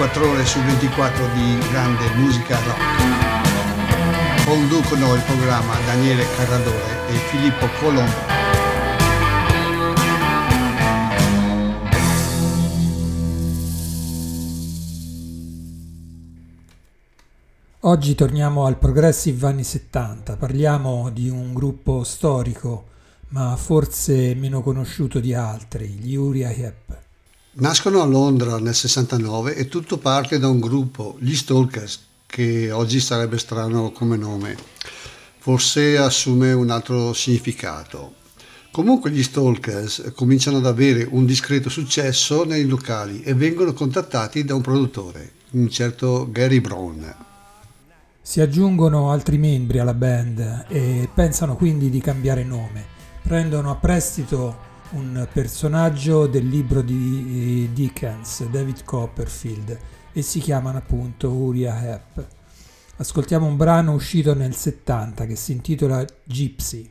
24 ore su 24 di grande musica rock. Conducono il programma Daniele Carradore e Filippo Colombo. Oggi torniamo al Progressive anni 70, parliamo di un gruppo storico ma forse meno conosciuto di altri, gli Uriah Heep. Nascono a Londra nel 69 e tutto parte da un gruppo, gli Stalkers, che oggi sarebbe strano come nome. Forse assume un altro significato. Comunque gli Stalkers cominciano ad avere un discreto successo nei locali e vengono contattati da un produttore, un certo Gary Brown. Si aggiungono altri membri alla band e pensano quindi di cambiare nome. Prendono a prestito un personaggio del libro di eh, Dickens, David Copperfield, e si chiamano appunto Uriah Heep. Ascoltiamo un brano uscito nel 70 che si intitola Gypsy.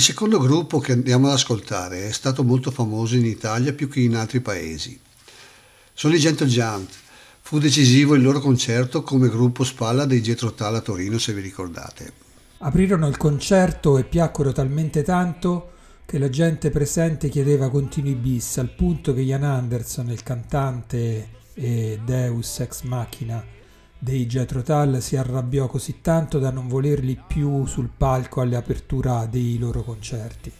Il secondo gruppo che andiamo ad ascoltare è stato molto famoso in Italia più che in altri paesi. Sono i Gentle Giant. Fu decisivo il loro concerto come gruppo spalla dei Jetro Tal a Torino, se vi ricordate. Aprirono il concerto e piacquero talmente tanto che la gente presente chiedeva continui bis, al punto che Ian Anderson, il cantante e Deus ex machina dei Jethro Tull, si arrabbiò così tanto da non volerli più sul palco alle aperture dei loro concerti.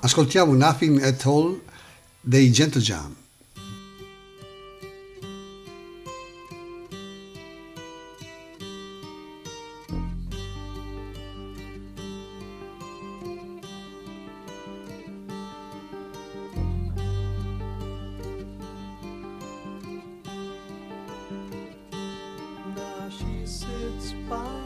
Ascoltiamo Nothing at All dei Gentle Jam. Spot.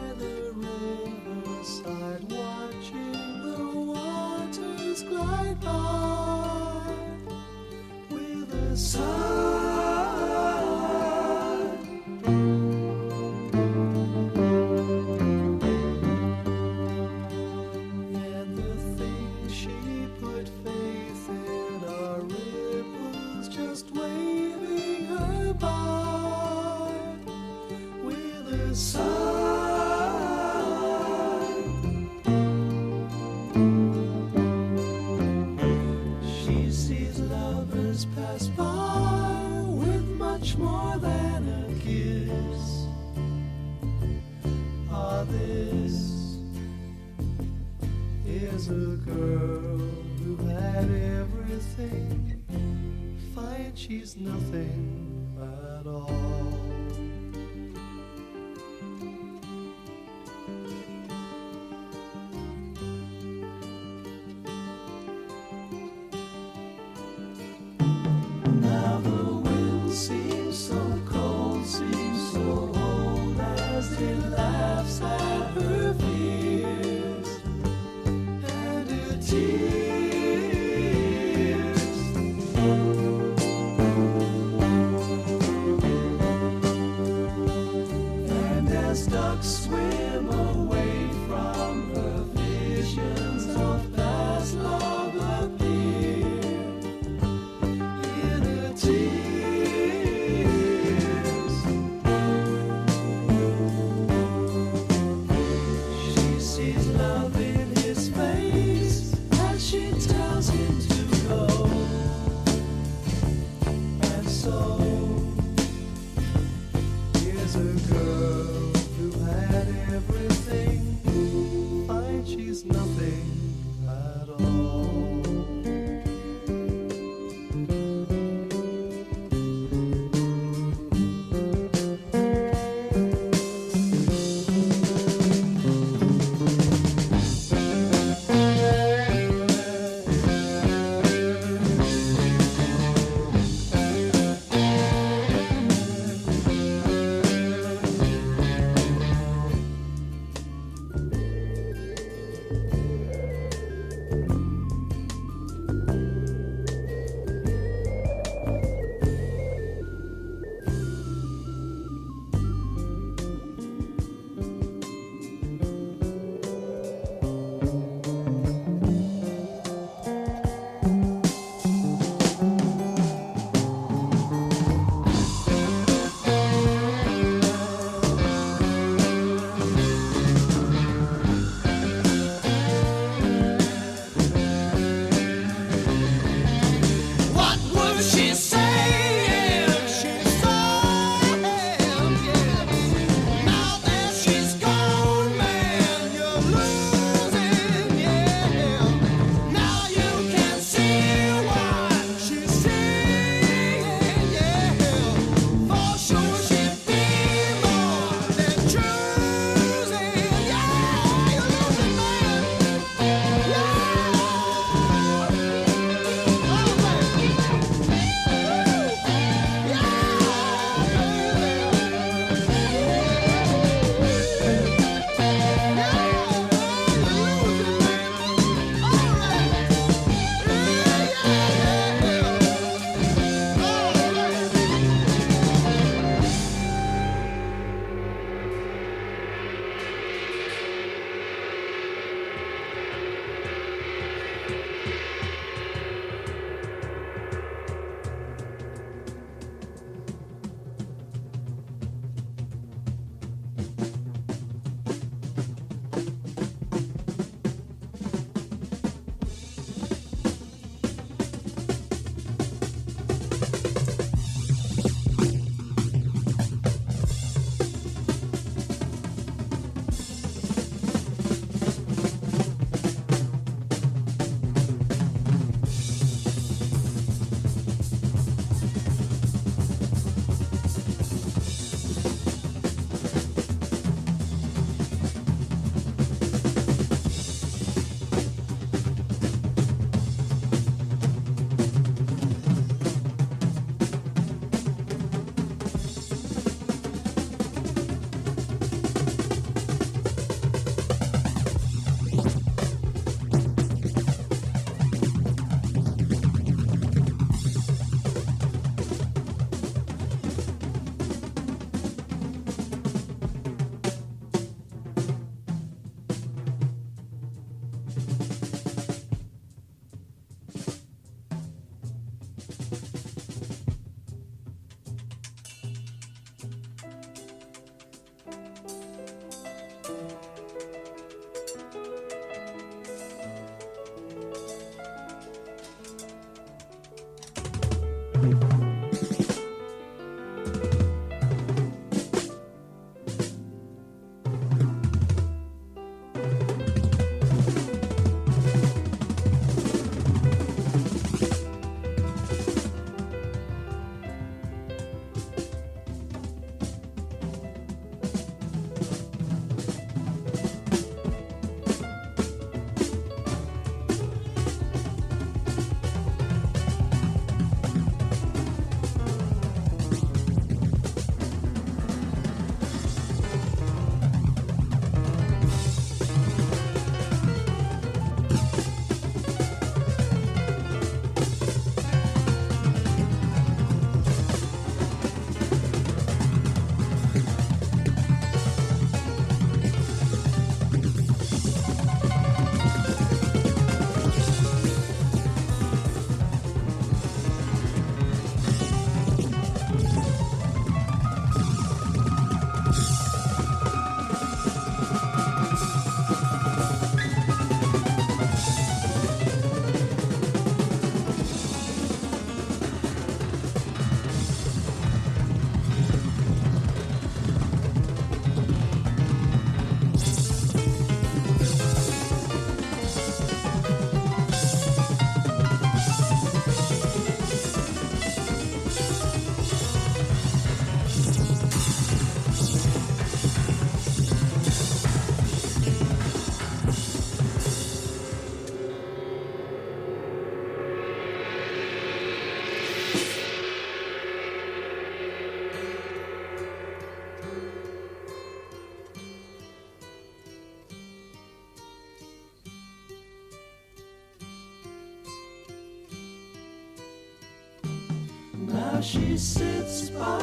Sits by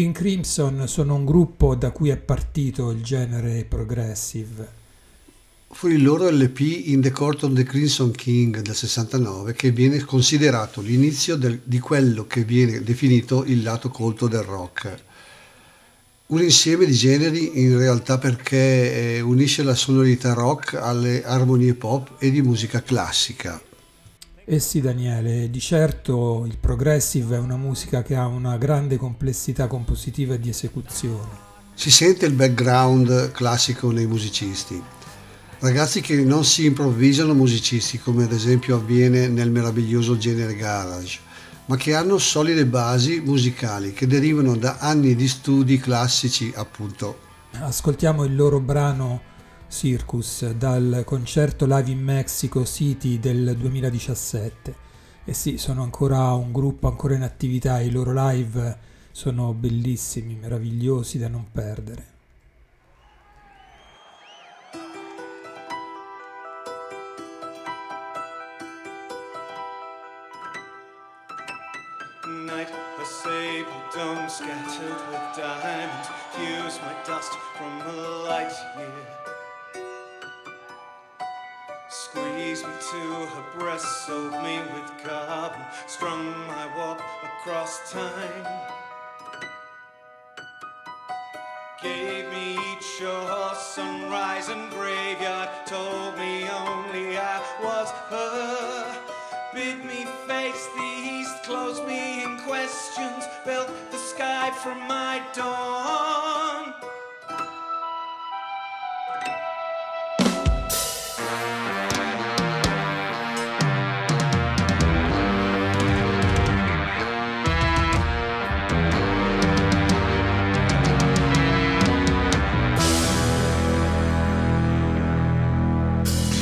I King Crimson sono un gruppo da cui è partito il genere progressive. Fu il loro LP In the Court of the Crimson King del 69 che viene considerato l'inizio del- di quello che viene definito il lato colto del rock. Un insieme di generi in realtà perché eh, unisce la sonorità rock alle armonie pop e di musica classica. Eh sì Daniele, di certo il progressive è una musica che ha una grande complessità compositiva e di esecuzione. Si sente il background classico nei musicisti. Ragazzi che non si improvvisano musicisti come ad esempio avviene nel meraviglioso genere garage, ma che hanno solide basi musicali che derivano da anni di studi classici appunto. Ascoltiamo il loro brano Circus dal concerto live in Mexico City del 2017. E sì, sono ancora un gruppo ancora in attività, i loro live sono bellissimi, meravigliosi da non perdere. Night, Squeeze me to her breast, soak me with carbon, strung my walk across time. Gave me each shore, sunrise and graveyard, told me only I was her. Bid me face the east, closed me in questions, built the sky from my dawn.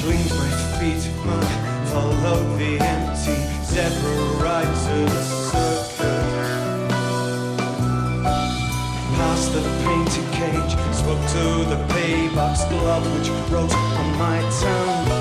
Cleaned my feet, mud, followed the empty the circuit. Past the painted cage, spoke to the paybox glove which wrote on my tongue.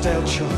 stale choice.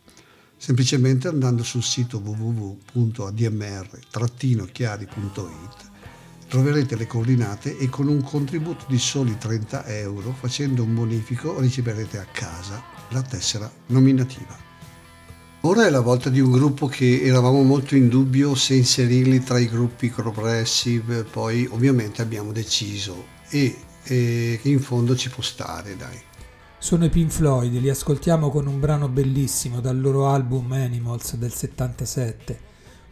Semplicemente andando sul sito www.admr-chiari.it troverete le coordinate e con un contributo di soli 30 euro facendo un bonifico riceverete a casa la tessera nominativa. Ora è la volta di un gruppo che eravamo molto in dubbio se inserirli tra i gruppi progressive, poi ovviamente abbiamo deciso e, e in fondo ci può stare, dai. Sono i Pink Floyd, li ascoltiamo con un brano bellissimo dal loro album Animals del 77,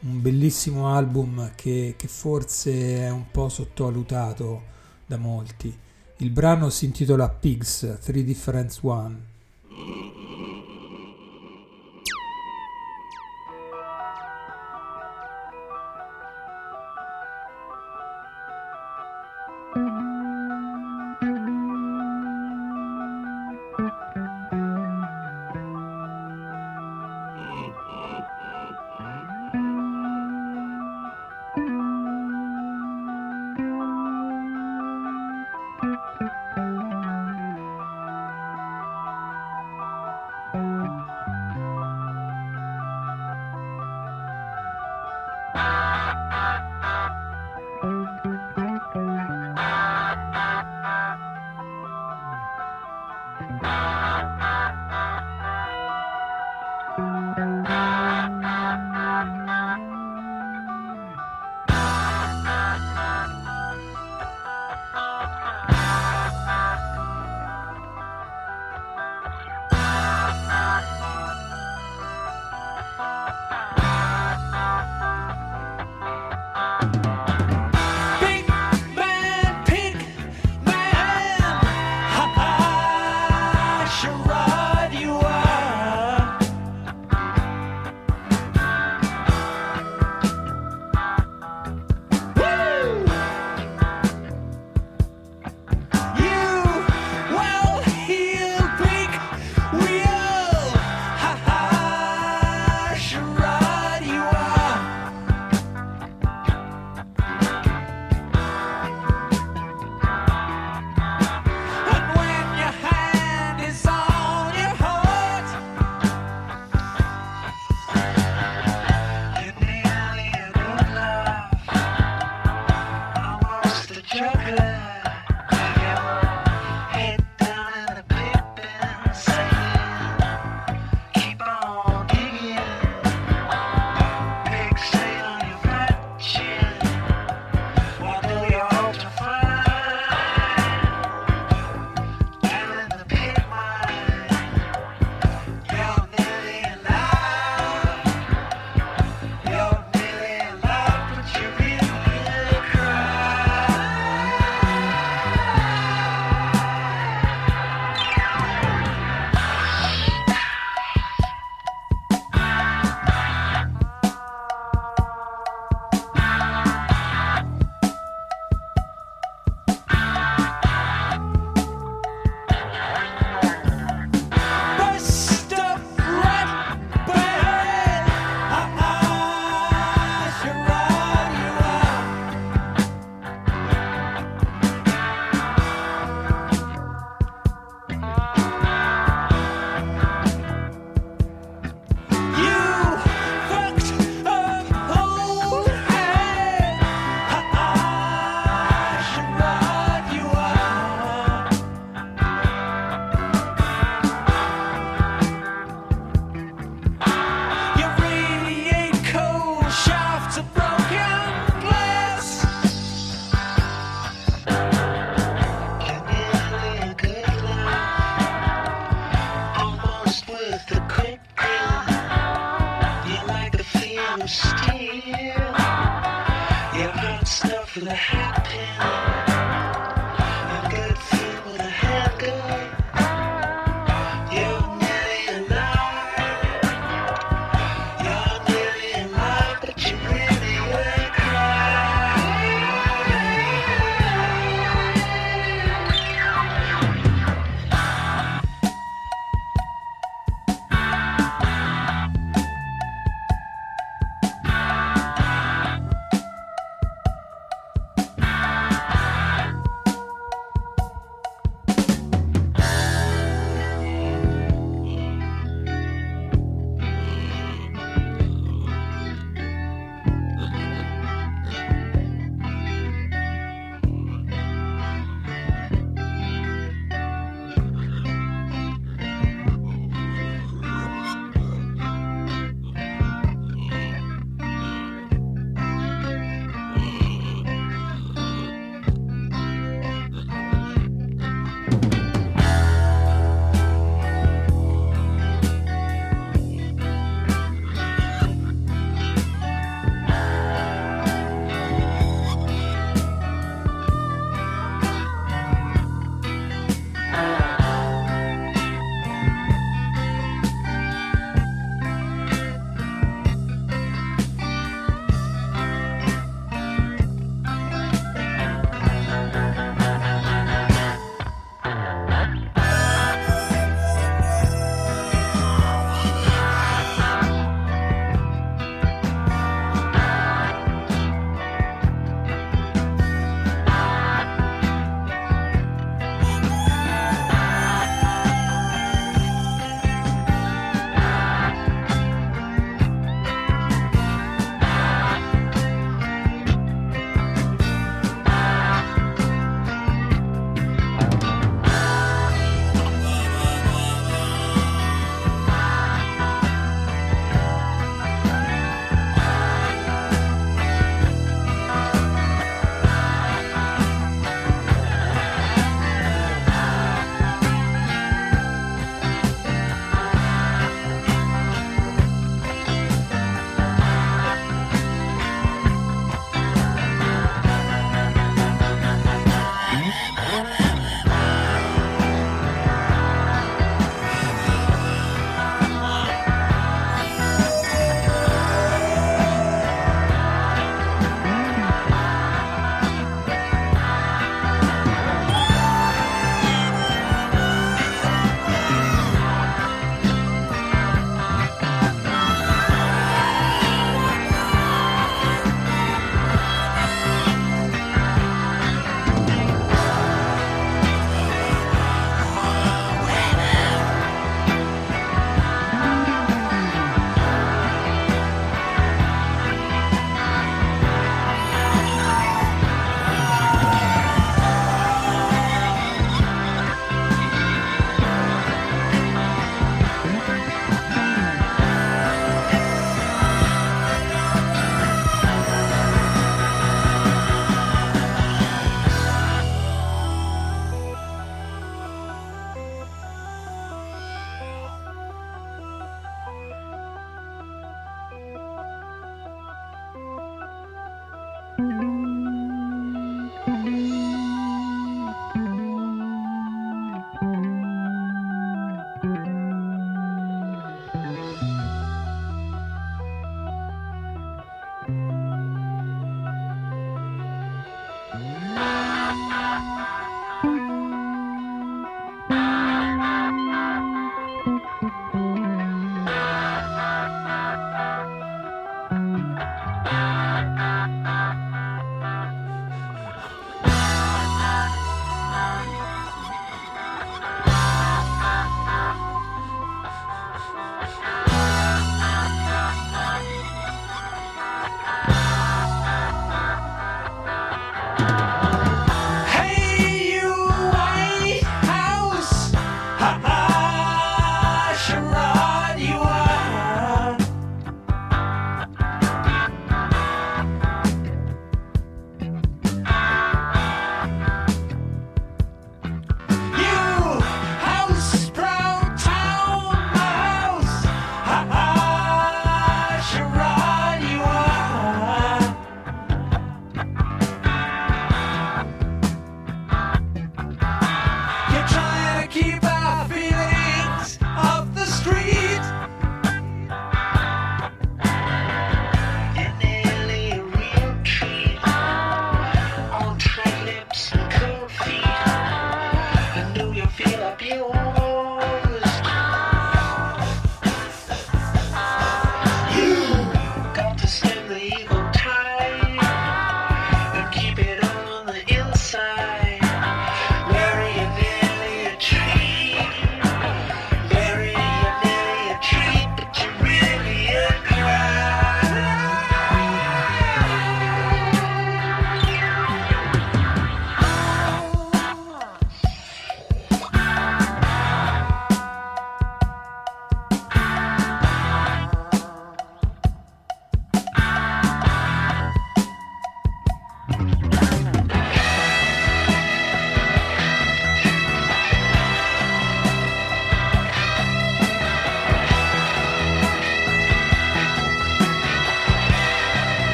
un bellissimo album che, che forse è un po' sottovalutato da molti. Il brano si intitola Pigs, Three Difference One.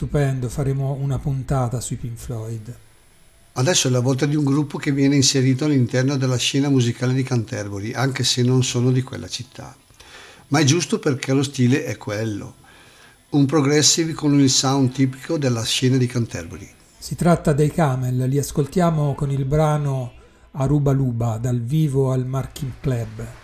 Stupendo, faremo una puntata sui Pink Floyd. Adesso è la volta di un gruppo che viene inserito all'interno della scena musicale di Canterbury, anche se non sono di quella città. Ma è giusto perché lo stile è quello. Un progressive con il sound tipico della scena di Canterbury. Si tratta dei Camel, li ascoltiamo con il brano Aruba Luba dal vivo al Marking Club.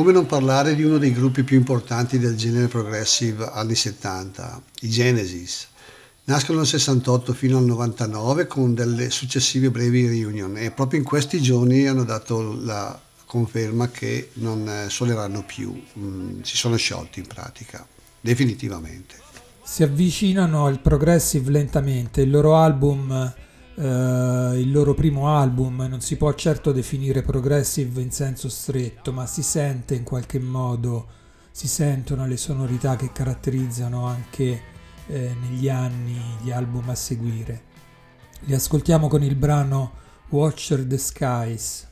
Come non parlare di uno dei gruppi più importanti del genere progressive anni 70, i Genesis. Nascono nel 68 fino al 99 con delle successive brevi reunion e proprio in questi giorni hanno dato la conferma che non eh, suoneranno più, mm, si sono sciolti in pratica, definitivamente. Si avvicinano al progressive lentamente, il loro album, eh, il loro primo album, non si può certo definire progressive in senso stretto, ma si sente in qualche modo, si sentono le sonorità che caratterizzano anche eh, negli anni gli album a seguire. Li ascoltiamo con il brano Watcher the Skies.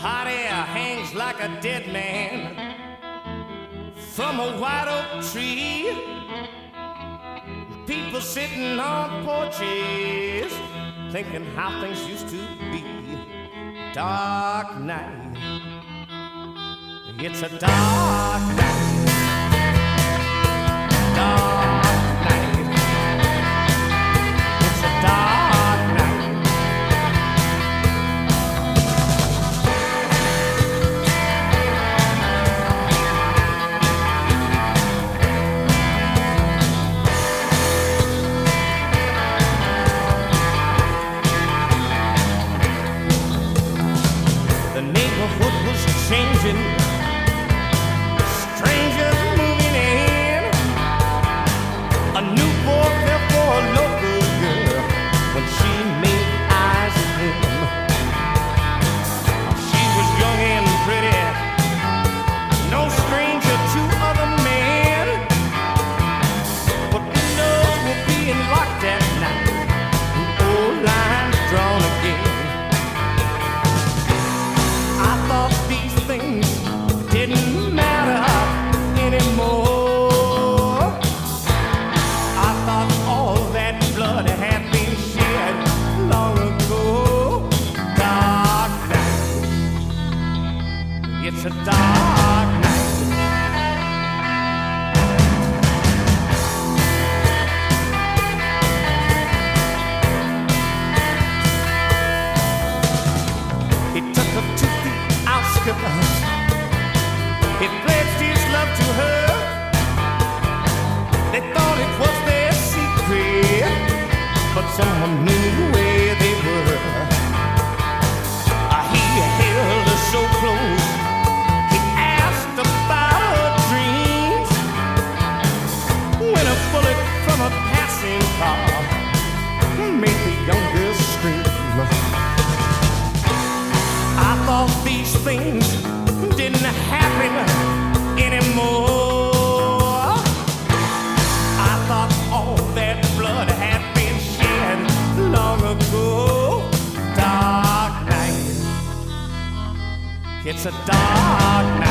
Hot air hangs like a dead man from a white oak tree. People sitting on porches thinking how things used to be. Dark night. It's a dark night. Dark night. It's a dark someone knew where they were. He held her so close. He asked about her dreams. When a bullet from a passing car made the young girl scream. I thought these things didn't happen It's a dark night.